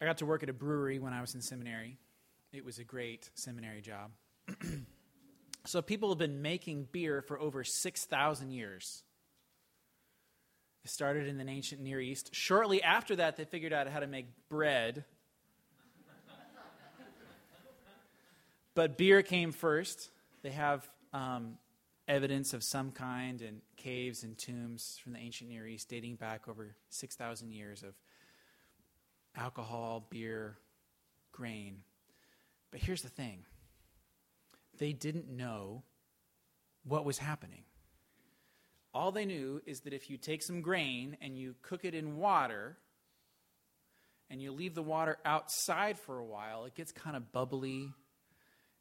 I got to work at a brewery when I was in seminary. It was a great seminary job. so people have been making beer for over 6,000 years. It started in the ancient Near East. Shortly after that, they figured out how to make bread. but beer came first. They have um, evidence of some kind in caves and tombs from the ancient Near East dating back over 6,000 years of alcohol, beer, grain. But here's the thing they didn't know what was happening. All they knew is that if you take some grain and you cook it in water, and you leave the water outside for a while, it gets kind of bubbly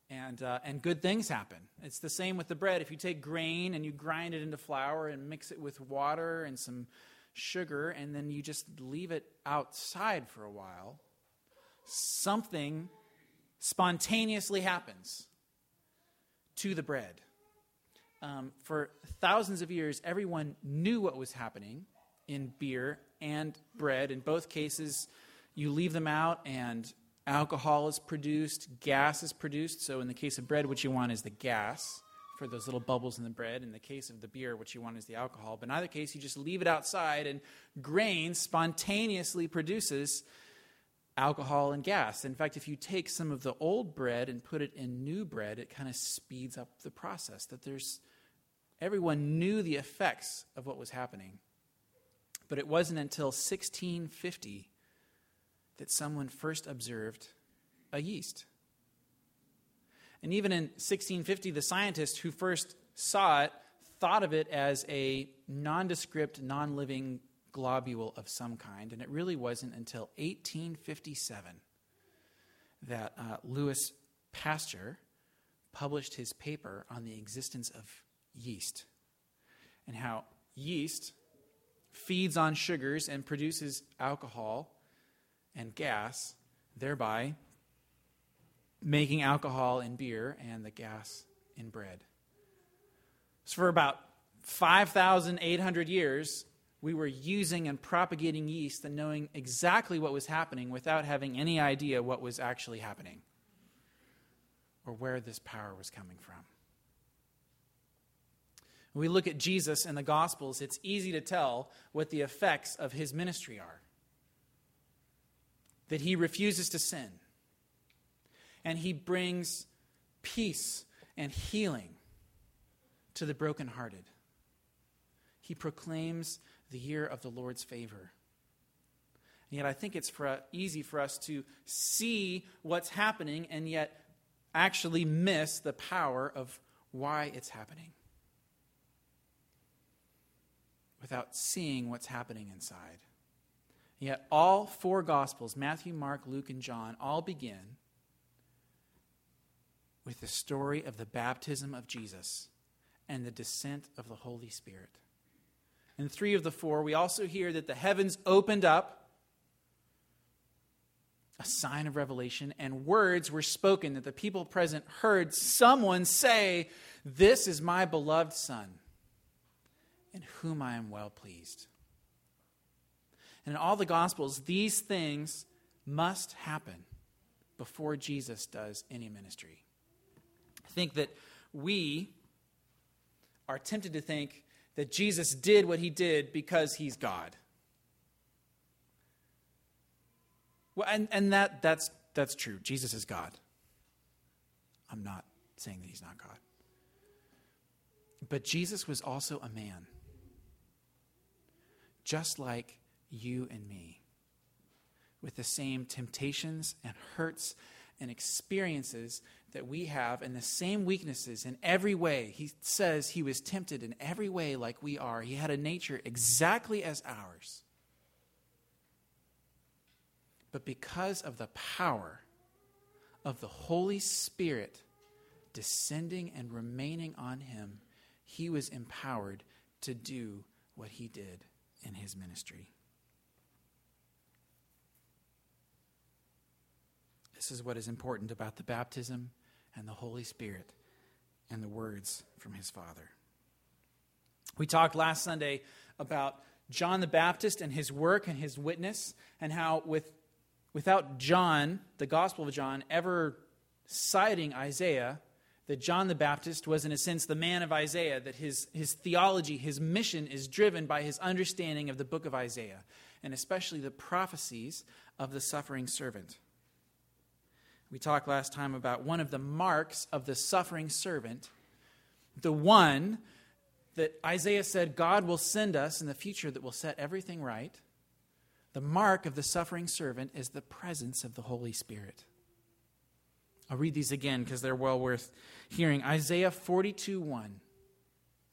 and, uh, and good things happen. It's the same with the bread. If you take grain and you grind it into flour and mix it with water and some sugar, and then you just leave it outside for a while, something spontaneously happens to the bread. Um, for thousands of years, everyone knew what was happening in beer and bread. In both cases, you leave them out and alcohol is produced, gas is produced. So, in the case of bread, what you want is the gas for those little bubbles in the bread. In the case of the beer, what you want is the alcohol. But in either case, you just leave it outside, and grain spontaneously produces alcohol and gas. In fact, if you take some of the old bread and put it in new bread, it kind of speeds up the process. That there's everyone knew the effects of what was happening. But it wasn't until 1650 that someone first observed a yeast. And even in 1650, the scientist who first saw it thought of it as a nondescript, non living globule of some kind. And it really wasn't until 1857 that uh, Louis Pasteur published his paper on the existence of yeast and how yeast feeds on sugars and produces alcohol and gas, thereby making alcohol in beer and the gas in bread. So, for about 5,800 years, we were using and propagating yeast and knowing exactly what was happening without having any idea what was actually happening or where this power was coming from. When we look at Jesus in the Gospels, it's easy to tell what the effects of his ministry are. That he refuses to sin, and he brings peace and healing to the brokenhearted. He proclaims the year of the Lord's favor. And yet, I think it's for, easy for us to see what's happening and yet actually miss the power of why it's happening without seeing what's happening inside. Yet, all four Gospels Matthew, Mark, Luke, and John all begin with the story of the baptism of Jesus and the descent of the Holy Spirit. In three of the four, we also hear that the heavens opened up, a sign of revelation, and words were spoken that the people present heard someone say, This is my beloved Son, in whom I am well pleased. And in all the Gospels, these things must happen before Jesus does any ministry think that we are tempted to think that Jesus did what he did because he's God. Well, and, and that, that's, that's true. Jesus is God. I'm not saying that he's not God. But Jesus was also a man, just like you and me, with the same temptations and hurts and experiences that we have and the same weaknesses in every way. He says he was tempted in every way like we are. He had a nature exactly as ours. But because of the power of the Holy Spirit descending and remaining on him, he was empowered to do what he did in his ministry. This is what is important about the baptism and the Holy Spirit and the words from his Father. We talked last Sunday about John the Baptist and his work and his witness, and how with without John, the Gospel of John, ever citing Isaiah, that John the Baptist was, in a sense, the man of Isaiah, that his, his theology, his mission is driven by his understanding of the book of Isaiah, and especially the prophecies of the suffering servant. We talked last time about one of the marks of the suffering servant, the one that Isaiah said God will send us in the future that will set everything right. The mark of the suffering servant is the presence of the Holy Spirit. I'll read these again because they're well worth hearing. Isaiah 42 1.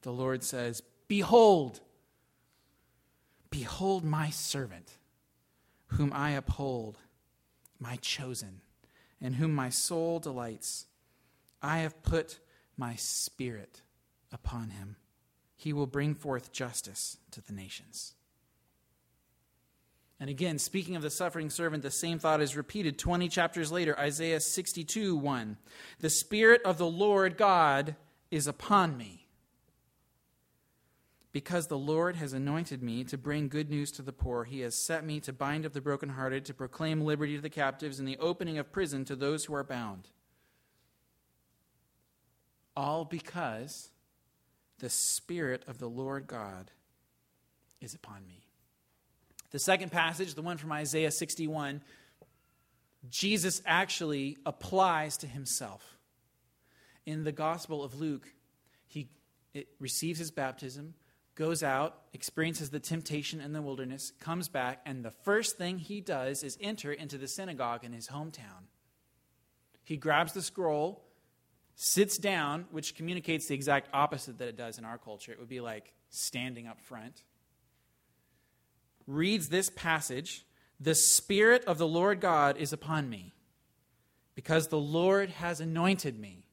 The Lord says, Behold, behold my servant, whom I uphold, my chosen, in whom my soul delights. I have put my spirit upon him. He will bring forth justice to the nations. And again, speaking of the suffering servant, the same thought is repeated 20 chapters later, Isaiah 62 1. The Spirit of the Lord God is upon me, because the Lord has anointed me to bring good news to the poor. He has set me to bind up the brokenhearted, to proclaim liberty to the captives, and the opening of prison to those who are bound. All because the Spirit of the Lord God is upon me. The second passage, the one from Isaiah 61, Jesus actually applies to himself. In the Gospel of Luke, he receives his baptism, goes out, experiences the temptation in the wilderness, comes back, and the first thing he does is enter into the synagogue in his hometown. He grabs the scroll, sits down, which communicates the exact opposite that it does in our culture. It would be like standing up front reads this passage, the Spirit of the Lord God is upon me, because the Lord has anointed me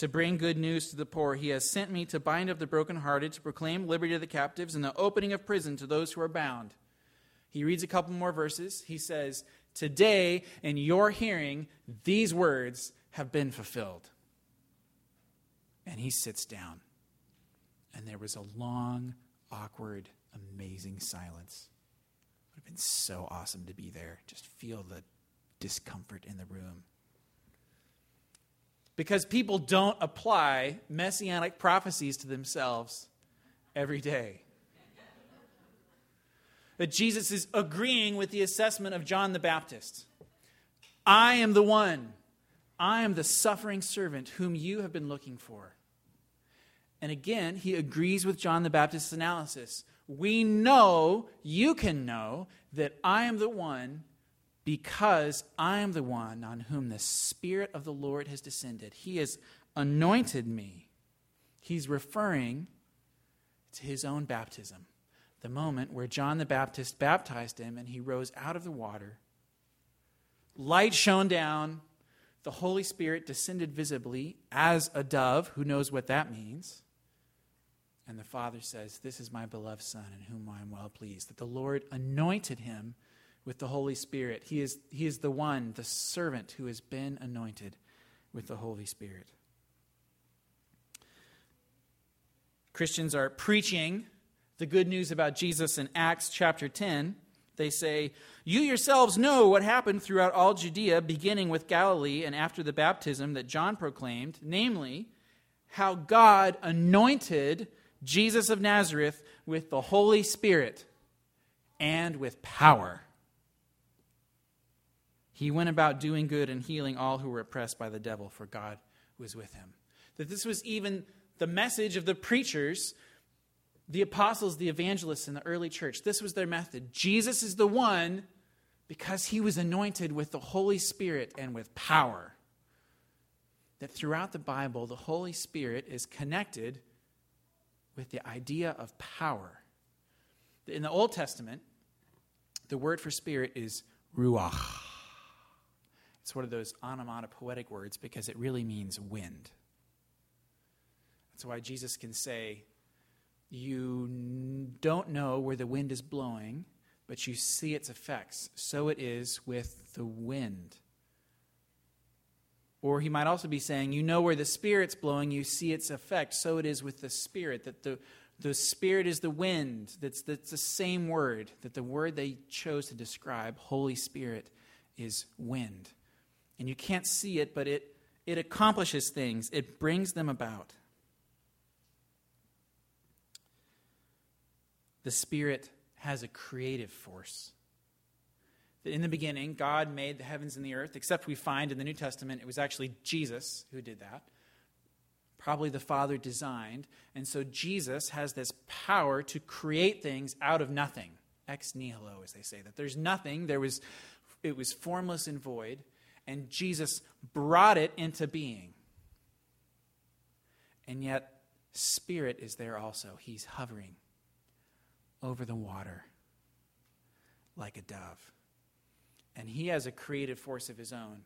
to bring good news to the poor. He has sent me to bind up the brokenhearted, to proclaim liberty to the captives, and the opening of prison to those who are bound. He reads a couple more verses. He says, Today, in your hearing, these words have been fulfilled. And he sits down. And there was a long, awkward amazing silence. It would have been so awesome to be there. Just feel the discomfort in the room. Because people don't apply messianic prophecies to themselves every day. That Jesus is agreeing with the assessment of John the Baptist. I am the one. I am the suffering servant whom you have been looking for. And again, he agrees with John the Baptist's analysis we know, you can know, that I am the one because I am the one on whom the Spirit of the Lord has descended. He has anointed me. He's referring to his own baptism, the moment where John the Baptist baptized him and he rose out of the water. Light shone down, the Holy Spirit descended visibly as a dove. Who knows what that means? And the Father says, This is my beloved Son in whom I am well pleased. That the Lord anointed him with the Holy Spirit. He is, he is the one, the servant, who has been anointed with the Holy Spirit. Christians are preaching the good news about Jesus in Acts chapter 10. They say, You yourselves know what happened throughout all Judea, beginning with Galilee and after the baptism that John proclaimed, namely, how God anointed Jesus of Nazareth with the Holy Spirit and with power. He went about doing good and healing all who were oppressed by the devil, for God was with him. That this was even the message of the preachers, the apostles, the evangelists in the early church. This was their method. Jesus is the one because he was anointed with the Holy Spirit and with power. That throughout the Bible, the Holy Spirit is connected with the idea of power. In the Old Testament, the word for spirit is ruach. It's one of those onomatopoetic words because it really means wind. That's why Jesus can say, You don't know where the wind is blowing, but you see its effects. So it is with the wind. Or he might also be saying, You know where the Spirit's blowing, you see its effect. So it is with the Spirit, that the, the Spirit is the wind. That's, that's the same word, that the word they chose to describe, Holy Spirit, is wind. And you can't see it, but it, it accomplishes things, it brings them about. The Spirit has a creative force. That in the beginning, God made the heavens and the earth, except we find in the New Testament it was actually Jesus who did that. Probably the Father designed. And so Jesus has this power to create things out of nothing. Ex nihilo, as they say, that there's nothing, there was, it was formless and void and Jesus brought it into being. And yet, Spirit is there also. He's hovering over the water like a dove. And he has a creative force of his own.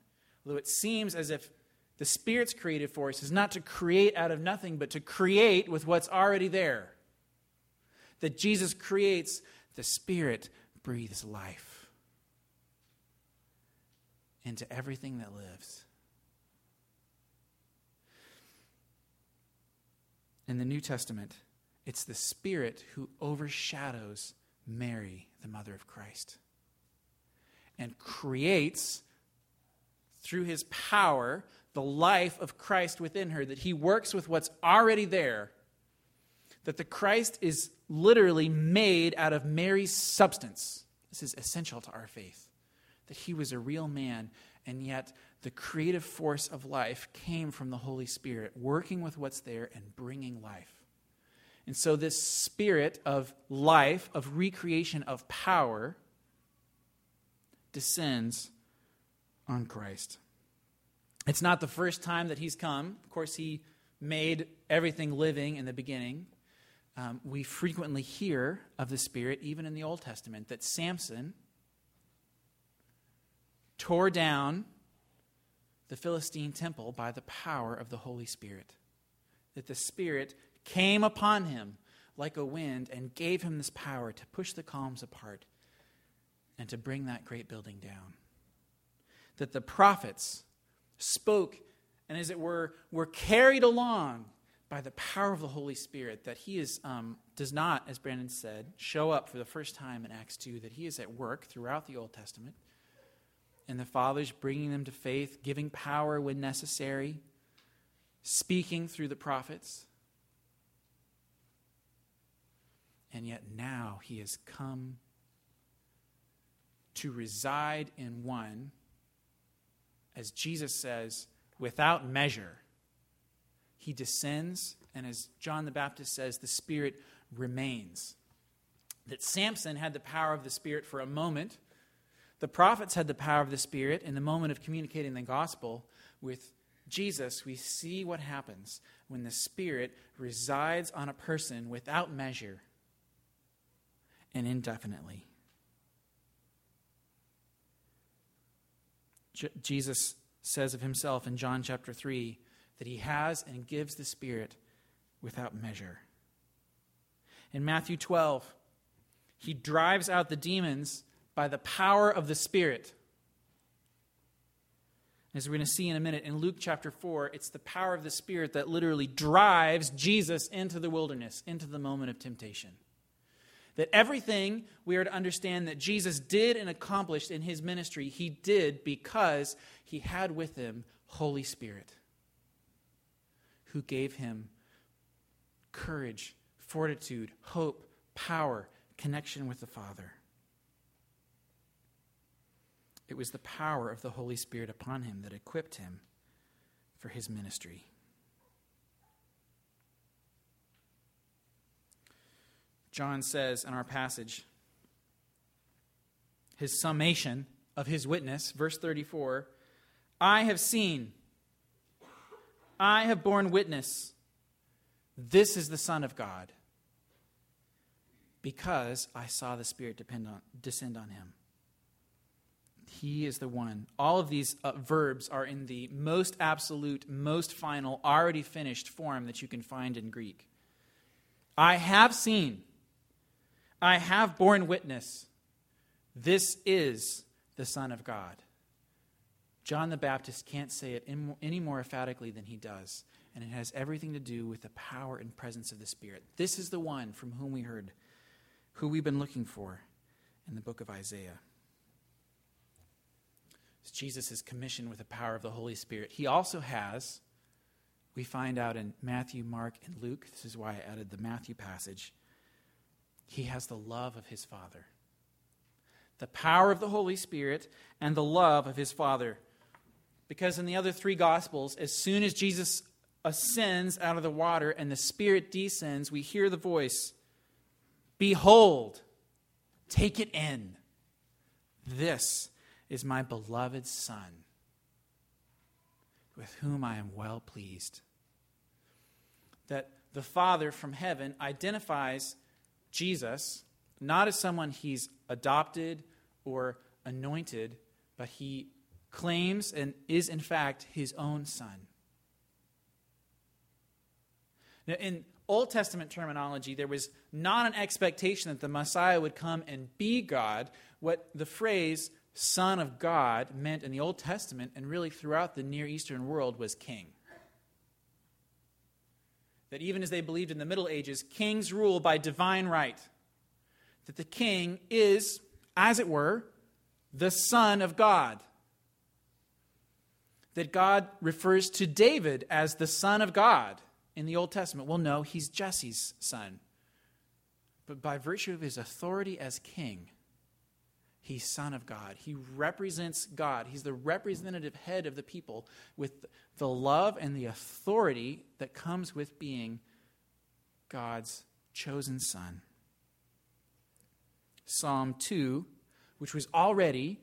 Though it seems as if the Spirit's creative force is not to create out of nothing, but to create with what's already there. That Jesus creates, the Spirit breathes life into everything that lives. In the New Testament, it's the Spirit who overshadows Mary, the mother of Christ, and creates, through his power, the life of Christ within her, that he works with what's already there, that the Christ is literally made out of Mary's substance. This is essential to our faith that he was a real man, and yet the creative force of life came from the Holy Spirit, working with what's there and bringing life. And so, this spirit of life, of recreation, of power, descends on Christ. It's not the first time that he's come. Of course, he made everything living in the beginning. Um, we frequently hear of the Spirit, even in the Old Testament, that Samson tore down the Philistine temple by the power of the Holy Spirit. That the Spirit came upon him like a wind and gave him this power to push the columns apart and to bring that great building down. That the prophets spoke and, as it were, were carried along by the power of the Holy Spirit, that he is, um, does not, as Brandon said, show up for the first time in Acts 2, that he is at work throughout the Old Testament and the fathers bringing them to faith, giving power when necessary, speaking through the prophets. And yet now he has come to reside in one, as Jesus says, without measure. He descends, and as John the Baptist says, the Spirit remains. That Samson had the power of the Spirit for a moment the prophets had the power of the Spirit in the moment of communicating the gospel with Jesus. We see what happens when the Spirit resides on a person without measure and indefinitely. J- Jesus says of himself in John chapter 3 that he has and gives the Spirit without measure. In Matthew 12, he drives out the demons by the power of the Spirit. As we're going to see in a minute in Luke chapter 4, it's the power of the Spirit that literally drives Jesus into the wilderness, into the moment of temptation. That everything we are to understand that Jesus did and accomplished in his ministry, he did because he had with him Holy Spirit, who gave him courage, fortitude, hope, power, connection with the Father. It was the power of the Holy Spirit upon him that equipped him for his ministry. John says in our passage, his summation of his witness, verse 34 I have seen, I have borne witness, this is the Son of God, because I saw the Spirit on, descend on him. He is the one. All of these uh, verbs are in the most absolute, most final, already finished form that you can find in Greek. I have seen, I have borne witness. This is the Son of God. John the Baptist can't say it any more emphatically than he does, and it has everything to do with the power and presence of the Spirit. This is the one from whom we heard, who we've been looking for in the book of Isaiah. Jesus is commissioned with the power of the Holy Spirit. He also has, we find out in Matthew, Mark, and Luke, this is why I added the Matthew passage, he has the love of his Father. The power of the Holy Spirit and the love of his Father. Because in the other three Gospels, as soon as Jesus ascends out of the water and the Spirit descends, we hear the voice Behold, take it in. This is my beloved Son, with whom I am well pleased. That the Father from heaven identifies Jesus not as someone he's adopted or anointed, but he claims and is in fact his own son. Now, in Old Testament terminology, there was not an expectation that the Messiah would come and be God. What the phrase Son of God meant in the Old Testament and really throughout the Near Eastern world was king. That even as they believed in the Middle Ages, kings rule by divine right. That the king is, as it were, the Son of God. That God refers to David as the Son of God in the Old Testament. Well, no, he's Jesse's son. But by virtue of his authority as king, he's Son of God. He represents God. He's the representative head of the people with the love and the authority that comes with being God's chosen Son. Psalm 2, which was already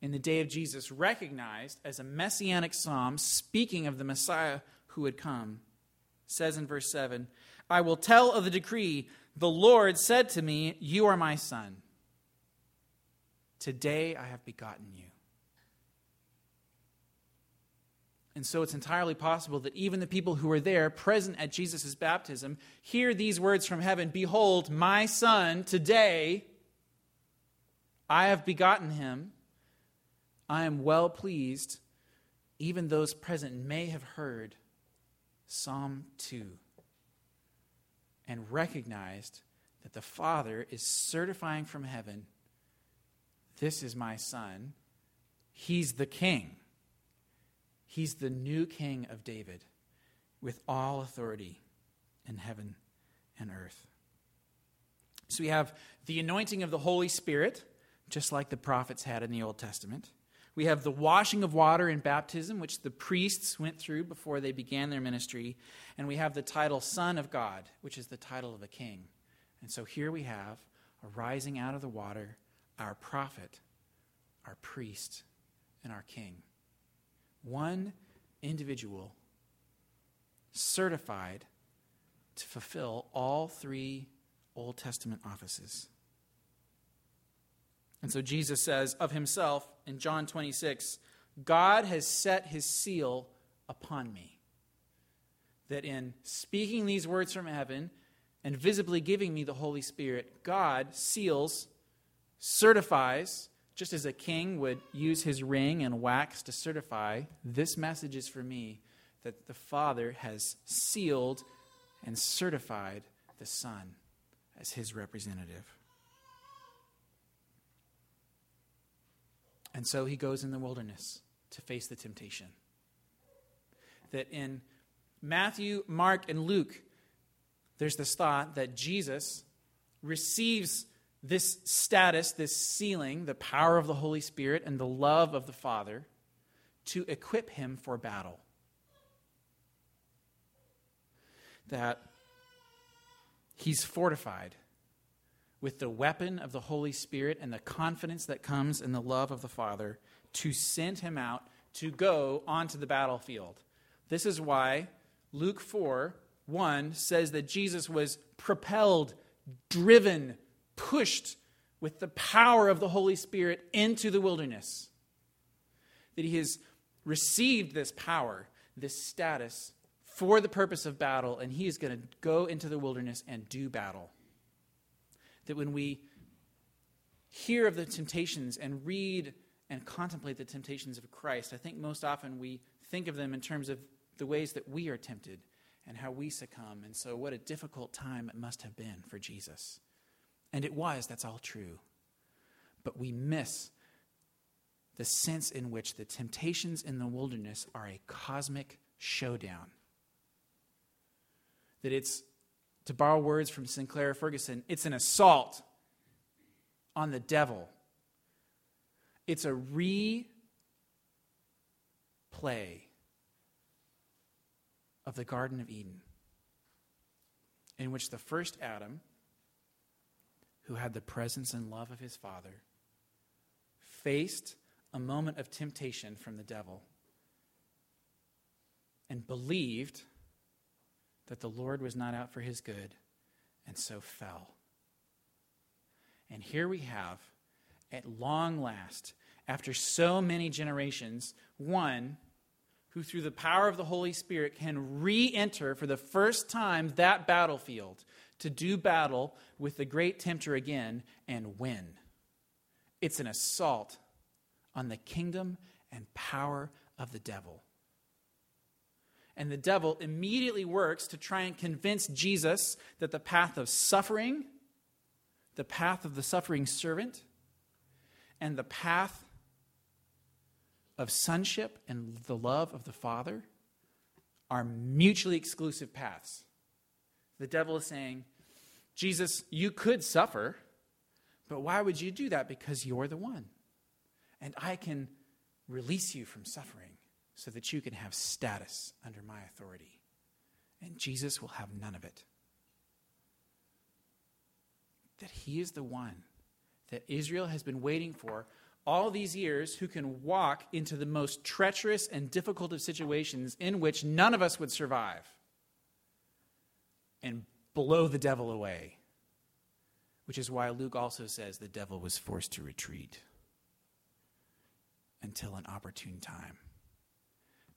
in the day of Jesus recognized as a messianic psalm speaking of the Messiah who had come says in verse 7 I will tell of the decree. The Lord said to me, You are my son. Today I have begotten you. And so it's entirely possible that even the people who were there, present at Jesus' baptism, hear these words from heaven Behold, my son, today I have begotten him. I am well pleased. Even those present may have heard Psalm 2 and recognized that the Father is certifying from heaven this is my Son. He's the King. He's the new King of David with all authority in heaven and earth. So we have the anointing of the Holy Spirit, just like the prophets had in the Old Testament. We have the washing of water in baptism, which the priests went through before they began their ministry. And we have the title Son of God, which is the title of a king. And so here we have a rising out of the water, our prophet, our priest, and our king. One individual certified to fulfill all three Old Testament offices. And so Jesus says of himself in John 26 God has set his seal upon me. That in speaking these words from heaven and visibly giving me the Holy Spirit, God seals, certifies, just as a king would use his ring and wax to certify, this message is for me that the Father has sealed and certified the Son as his representative. And so he goes in the wilderness to face the temptation. That in Matthew, Mark, and Luke, there's this thought that Jesus receives this status, this sealing, the power of the Holy Spirit and the love of the Father to equip him for battle. That he's fortified with the weapon of the Holy Spirit and the confidence that comes in the love of the Father to send him out to go onto the battlefield. This is why Luke 4 1 says that Jesus was propelled, driven, pushed with the power of the Holy Spirit into the wilderness. That he has received this power, this status, for the purpose of battle, and he is going to go into the wilderness and do battle that when we hear of the temptations and read and contemplate the temptations of Christ, I think most often we think of them in terms of the ways that we are tempted and how we succumb. And so, what a difficult time it must have been for Jesus. And it was, that's all true. But we miss the sense in which the temptations in the wilderness are a cosmic showdown. That it's, to borrow words from Sinclair Ferguson, it's an assault on the devil. It's a replay of the Garden of Eden, in which the first Adam, who had the presence and love of his father, faced a moment of temptation from the devil and believed that the Lord was not out for his good, and so fell. And here we have, at long last, after so many generations, one who, through the power of the Holy Spirit, can re enter for the first time that battlefield to do battle with the great tempter again and win. It's an assault on the kingdom and power of the devil. And the devil immediately works to try and convince Jesus that the path of suffering, the path of the suffering servant, and the path of sonship and the love of the Father are mutually exclusive paths. The devil is saying, Jesus, you could suffer, but why would you do that? Because you're the one. And I can release you from suffering so that you can have status under my authority. And Jesus will have none of it. That he is the one that Israel has been waiting for all these years who can walk into the most treacherous and difficult of situations in which none of us would survive and blow the devil away. Which is why Luke also says the devil was forced to retreat until an opportune time.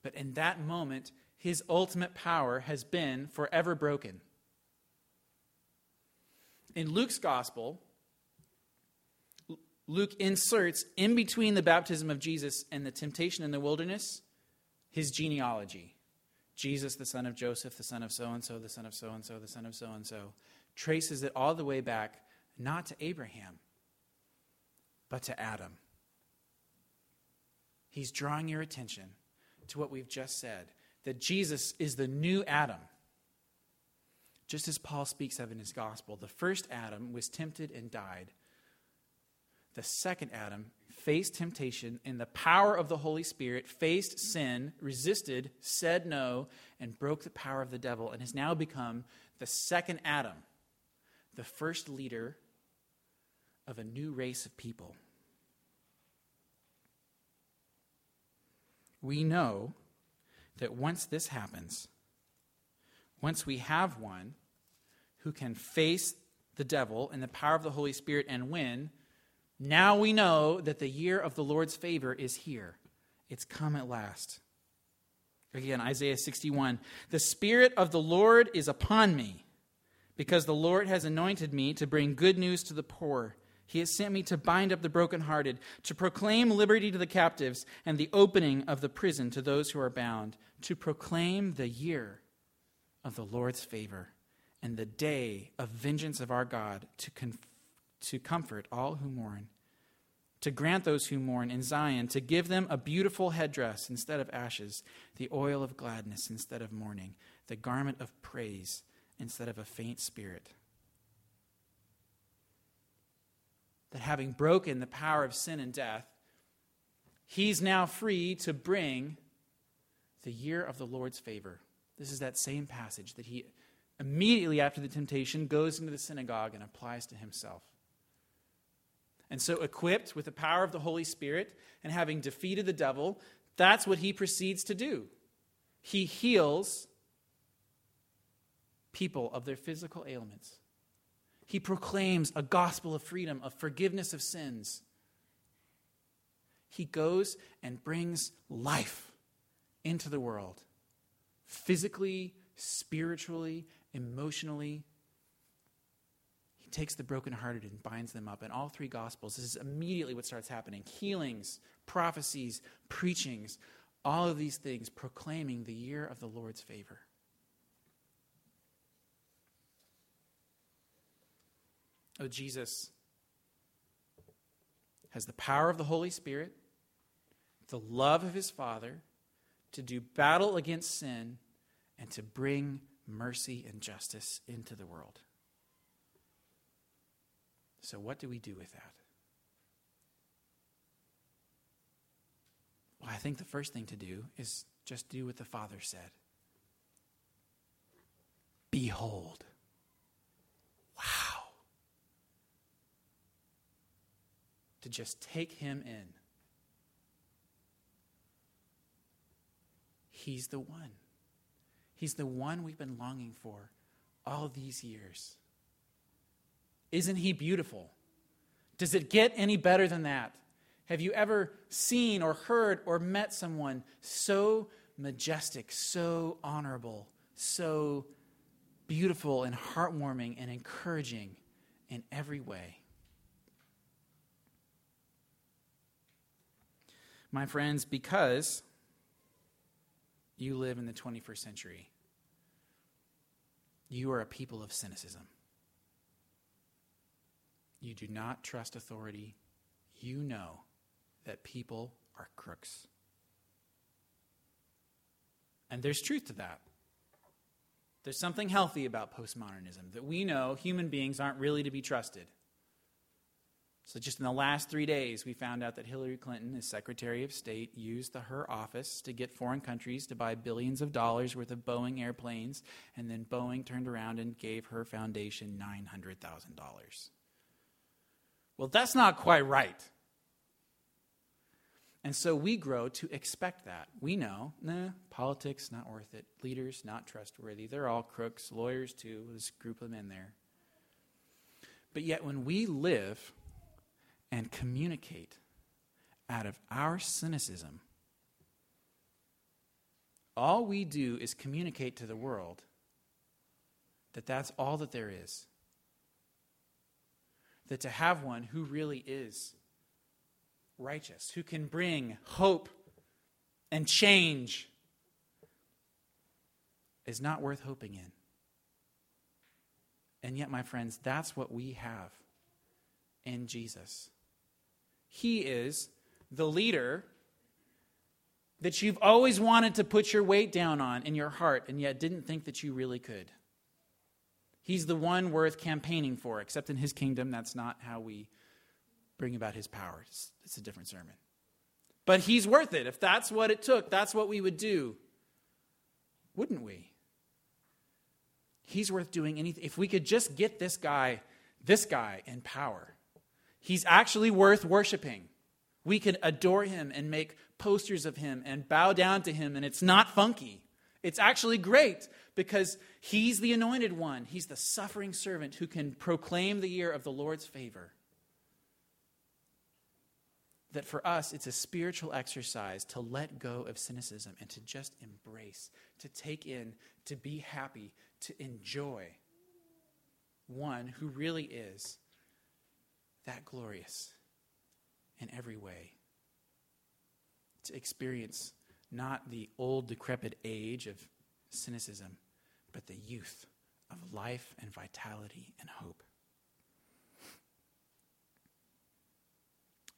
But in that moment, his ultimate power has been forever broken. In Luke's gospel, Luke inserts in between the baptism of Jesus and the temptation in the wilderness his genealogy. Jesus, the son of Joseph, the son of so and so, the son of so and so, the son of so and so, traces it all the way back not to Abraham, but to Adam. He's drawing your attention to what we've just said that Jesus is the new Adam. Just as Paul speaks of in his gospel, the first Adam was tempted and died. The second Adam faced temptation in the power of the Holy Spirit, faced sin, resisted, said no, and broke the power of the devil, and has now become the second Adam, the first leader of a new race of people. we know that once this happens, once we have one who can face the devil in the power of the Holy Spirit and win, now we know that the year of the Lord's favor is here. It's come at last. Again, Isaiah 61 The Spirit of the Lord is upon me, because the Lord has anointed me to bring good news to the poor. He has sent me to bind up the brokenhearted, to proclaim liberty to the captives, and the opening of the prison to those who are bound, to proclaim the year of the Lord's favor and the day of vengeance of our God, to, conf- to comfort all who mourn, to grant those who mourn in Zion, to give them a beautiful headdress instead of ashes, the oil of gladness instead of mourning, the garment of praise instead of a faint spirit that having broken the power of sin and death, he's now free to bring the year of the Lord's favor. This is that same passage that he immediately after the temptation goes into the synagogue and applies to himself. And so, equipped with the power of the Holy Spirit and having defeated the devil, that's what he proceeds to do. He heals people of their physical ailments. He proclaims a gospel of freedom, of forgiveness of sins. He goes and brings life into the world physically, spiritually, emotionally. Takes the brokenhearted and binds them up. In all three Gospels, this is immediately what starts happening healings, prophecies, preachings, all of these things proclaiming the year of the Lord's favor. Oh, Jesus has the power of the Holy Spirit the love of his Father, to do battle against sin, and to bring mercy and justice into the world. So, what do we do with that? Well, I think the first thing to do is just do what the Father said Behold. Wow. To just take him in. He's the one. He's the one we've been longing for all these years. Isn't he beautiful? Does it get any better than that? Have you ever seen or heard or met someone so majestic, so honorable, so beautiful and heartwarming and encouraging in every way? My friends, because you live in the 21st century, you are a people of cynicism. You do not trust authority. You know that people are crooks. And there's truth to that. There's something healthy about postmodernism that we know human beings aren't really to be trusted. So, just in the last three days, we found out that Hillary Clinton, as Secretary of State, used the, her office to get foreign countries to buy billions of dollars worth of Boeing airplanes, and then Boeing turned around and gave her foundation $900,000. Well, that's not quite right. And so we grow to expect that. We know, nah, politics, not worth it. Leaders, not trustworthy. They're all crooks. Lawyers, too. Let's group them in there. But yet, when we live and communicate out of our cynicism, all we do is communicate to the world that that's all that there is. That to have one who really is righteous, who can bring hope and change, is not worth hoping in. And yet, my friends, that's what we have in Jesus. He is the leader that you've always wanted to put your weight down on in your heart and yet didn't think that you really could. He's the one worth campaigning for, except in his kingdom, that's not how we bring about his power. It's, it's a different sermon. But he's worth it. If that's what it took, that's what we would do. Wouldn't we? He's worth doing anything. If we could just get this guy, this guy in power, he's actually worth worshiping. We can adore him and make posters of him and bow down to him, and it's not funky. It's actually great because he's the anointed one. He's the suffering servant who can proclaim the year of the Lord's favor that for us, it's a spiritual exercise to let go of cynicism and to just embrace, to take in, to be happy, to enjoy one who really is that glorious in every way. To experience not the old, decrepit age of cynicism, but the youth of life and vitality and hope.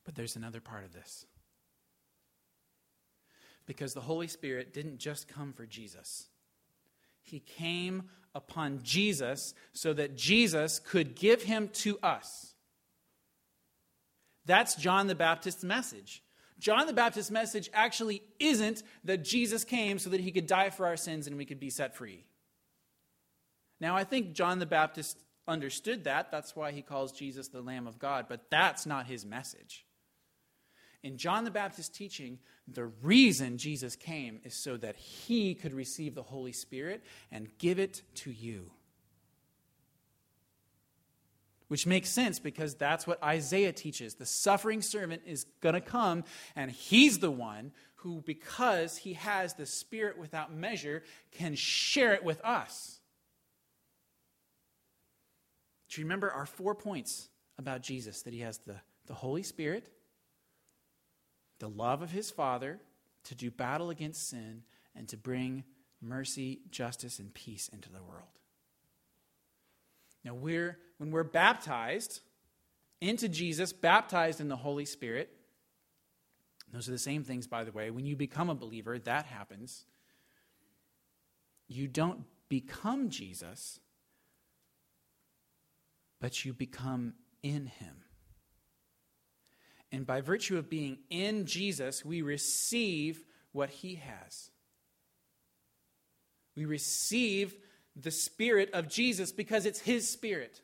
But there's another part of this. Because the Holy Spirit didn't just come for Jesus, He came upon Jesus so that Jesus could give Him to us. That's John the Baptist's message. John the Baptist's message actually isn't that Jesus came so that he could die for our sins and we could be set free. Now, I think John the Baptist understood that. That's why he calls Jesus the Lamb of God, but that's not his message. In John the Baptist's teaching, the reason Jesus came is so that he could receive the Holy Spirit and give it to you. Which makes sense because that's what Isaiah teaches. The suffering servant is going to come, and he's the one who, because he has the Spirit without measure, can share it with us. Do you remember our four points about Jesus? That he has the, the Holy Spirit, the love of his Father to do battle against sin and to bring mercy, justice, and peace into the world. Now, we're, when we're baptized into Jesus, baptized in the Holy Spirit, Those are the same things, by the way. When you become a believer, that happens. You don't become Jesus, but you become in him. And by virtue of being in Jesus, we receive what he has. We receive the Spirit of Jesus because it's his Spirit.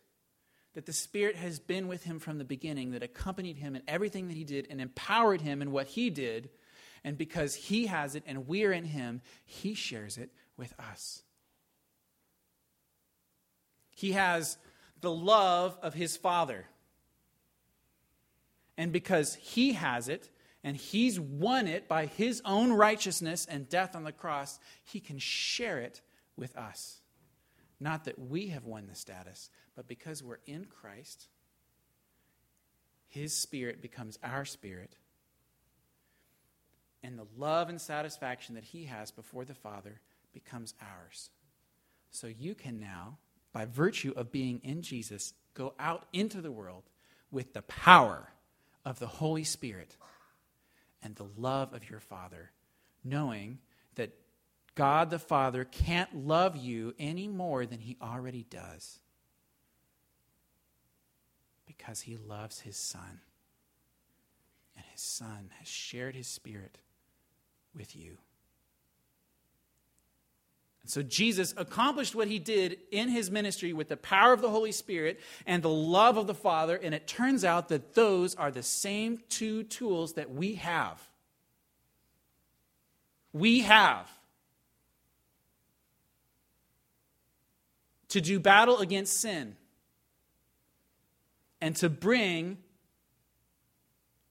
That the Spirit has been with him from the beginning, that accompanied him in everything that he did and empowered him in what he did. And because he has it and we're in him, he shares it with us. He has the love of his Father. And because he has it, and he's won it by his own righteousness and death on the cross, he can share it with us. Not that we have won the status, but because we're in Christ, his spirit becomes our spirit. And the love and satisfaction that he has before the Father becomes ours. So you can now, by virtue of being in Jesus, go out into the world with the power of the Holy Spirit and the love of your Father, knowing that God the Father can't love you any more than he already does because he loves his Son. And his Son has shared his Spirit with you. And so Jesus accomplished what he did in his ministry with the power of the Holy Spirit and the love of the Father, and it turns out that those are the same two tools that we have. We have to do battle against sin and to bring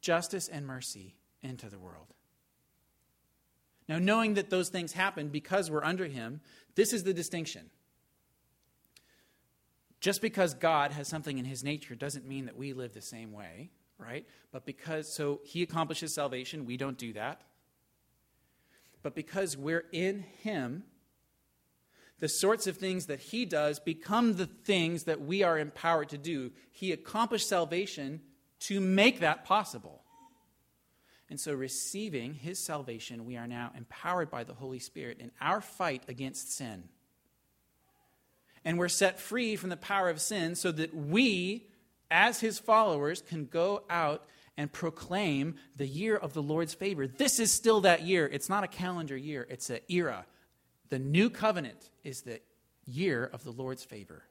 justice and mercy into the world. Now, knowing that those things happen because we're under Him, this is the distinction. Just because God has something in His nature doesn't mean that we live the same way, right? But because, so He accomplishes salvation, we don't do that. But because we're in Him, the sorts of things that He does become the things that we are empowered to do. He accomplished salvation to make that possible. And so, receiving his salvation, we are now empowered by the Holy Spirit in our fight against sin. And we're set free from the power of sin so that we, as his followers, can go out and proclaim the year of the Lord's favor. This is still that year. It's not a calendar year, it's an era. The new covenant is the year of the Lord's favor.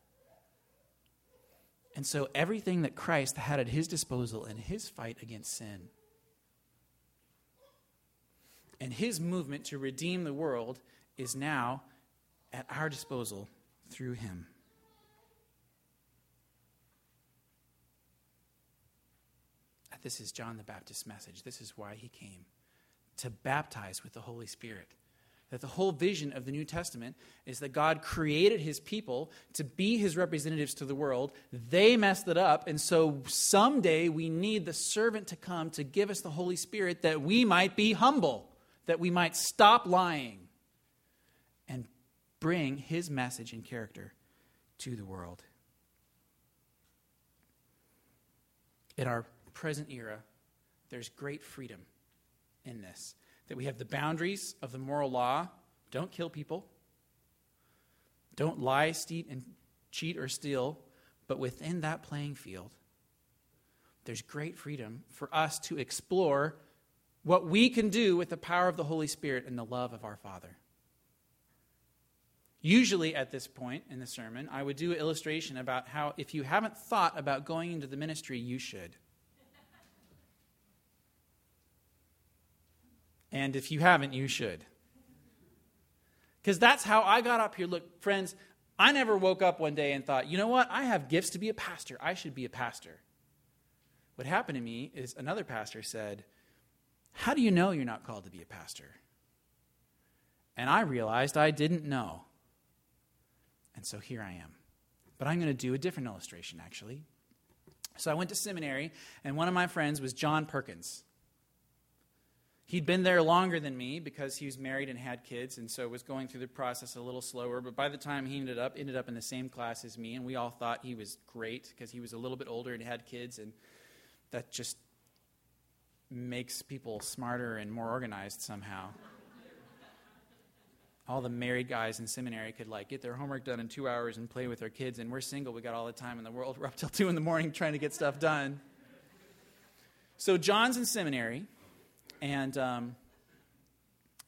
And so, everything that Christ had at his disposal in his fight against sin and his movement to redeem the world is now at our disposal through him. Uh, this is John the Baptist's message. This is why he came to baptize with the Holy Spirit. That the whole vision of the New Testament is that God created his people to be his representatives to the world. They messed it up, and so someday we need the servant to come to give us the Holy Spirit that we might be humble that we might stop lying and bring his message and character to the world. In our present era, there's great freedom in this. That we have the boundaries of the moral law don't kill people, don't lie, steal, and cheat or steal, but within that playing field, there's great freedom for us to explore what we can do with the power of the Holy Spirit and the love of our Father. Usually, at this point in the sermon, I would do an illustration about how if you haven't thought about going into the ministry, you should. And if you haven't, you should. Because that's how I got up here. Look, friends, I never woke up one day and thought, you know what? I have gifts to be a pastor. I should be a pastor. What happened to me is another pastor said, how do you know you're not called to be a pastor? And I realized I didn't know. And so here I am. But I'm going to do a different illustration, actually. So I went to seminary, and one of my friends was John Perkins. He'd been there longer than me because he was married and had kids, and so was going through the process a little slower. But by the time he ended up, ended up in the same class as me, and we all thought he was great because he was a little bit older and had kids, and that just makes people smarter and more organized somehow. all the married guys in seminary could like get their homework done in two hours and play with their kids, and we're single. We got all the time in the world. We're up till two in the morning trying to get stuff done. So John's in seminary, and um,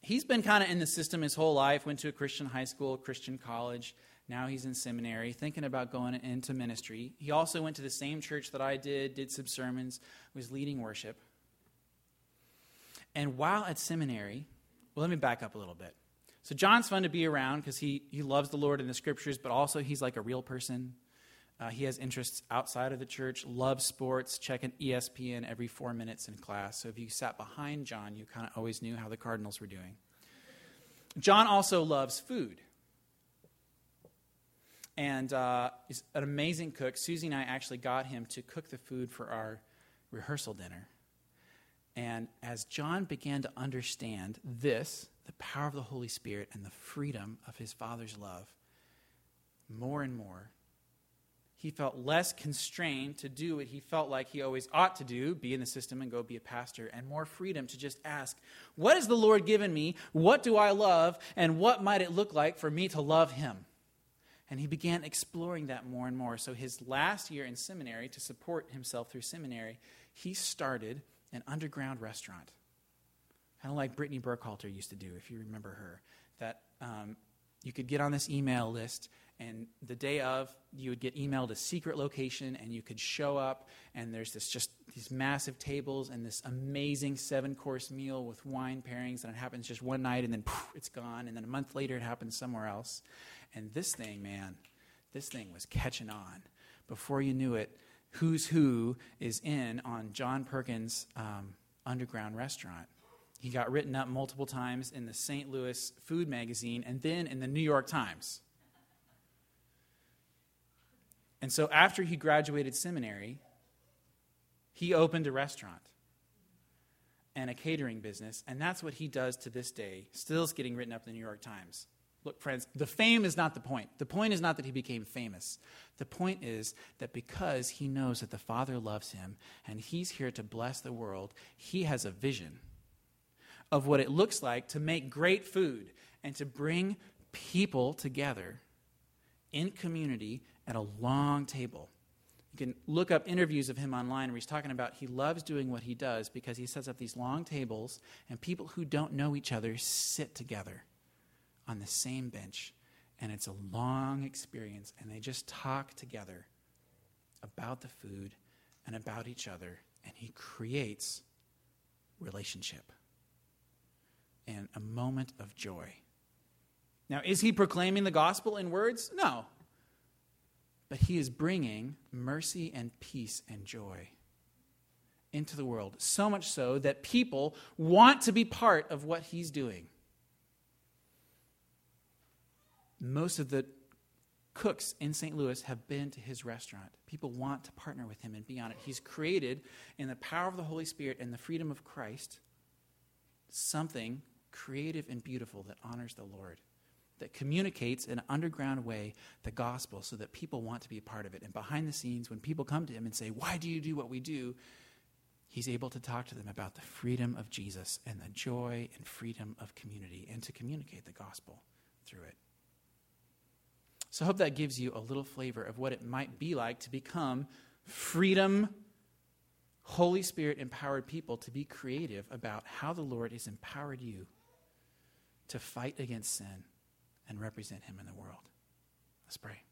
he's been kind of in the system his whole life. Went to a Christian high school, Christian college. Now he's in seminary, thinking about going into ministry. He also went to the same church that I did, did some sermons, was leading worship. And while at seminary, well, let me back up a little bit. So John's fun to be around because he, he loves the Lord and the scriptures, but also he's like a real person. Uh, he has interests outside of the church, loves sports, checking ESPN every four minutes in class. So if you sat behind John, you kind of always knew how the Cardinals were doing. John also loves food and uh, is an amazing cook. Susie and I actually got him to cook the food for our rehearsal dinner. And as John began to understand this, the power of the Holy Spirit and the freedom of his Father's love, more and more, he felt less constrained to do what he felt like he always ought to do be in the system and go be a pastor, and more freedom to just ask, What has the Lord given me? What do I love? And what might it look like for me to love him? And he began exploring that more and more. So, his last year in seminary, to support himself through seminary, he started an underground restaurant. Kind of like Brittany Burkhalter used to do, if you remember her. That um, you could get on this email list, and the day of, you would get emailed a secret location, and you could show up, and there's this just these massive tables and this amazing seven course meal with wine pairings, and it happens just one night, and then poof, it's gone, and then a month later, it happens somewhere else. And this thing, man, this thing was catching on. Before you knew it, Who's Who is in on John Perkins' um, underground restaurant. He got written up multiple times in the St. Louis Food Magazine and then in the New York Times. And so after he graduated seminary, he opened a restaurant and a catering business, and that's what he does to this day. Still is getting written up in the New York Times. Look, friends, the fame is not the point. The point is not that he became famous. The point is that because he knows that the Father loves him and he's here to bless the world, he has a vision of what it looks like to make great food and to bring people together in community at a long table. You can look up interviews of him online where he's talking about he loves doing what he does because he sets up these long tables and people who don't know each other sit together on the same bench, and it's a long experience, and they just talk together about the food and about each other, and he creates relationship and a moment of joy. Now, is he proclaiming the gospel in words? No. But he is bringing mercy and peace and joy into the world, so much so that people want to be part of what he's doing most of the cooks in St. Louis have been to his restaurant. People want to partner with him and be on it. He's created, in the power of the Holy Spirit and the freedom of Christ, something creative and beautiful that honors the Lord, that communicates in an underground way the gospel so that people want to be a part of it. And behind the scenes, when people come to him and say, Why do you do what we do? He's able to talk to them about the freedom of Jesus and the joy and freedom of community and to communicate the gospel through it. So I hope that gives you a little flavor of what it might be like to become freedom, Holy Spirit empowered people to be creative about how the Lord has empowered you to fight against sin and represent Him in the world. Let's pray.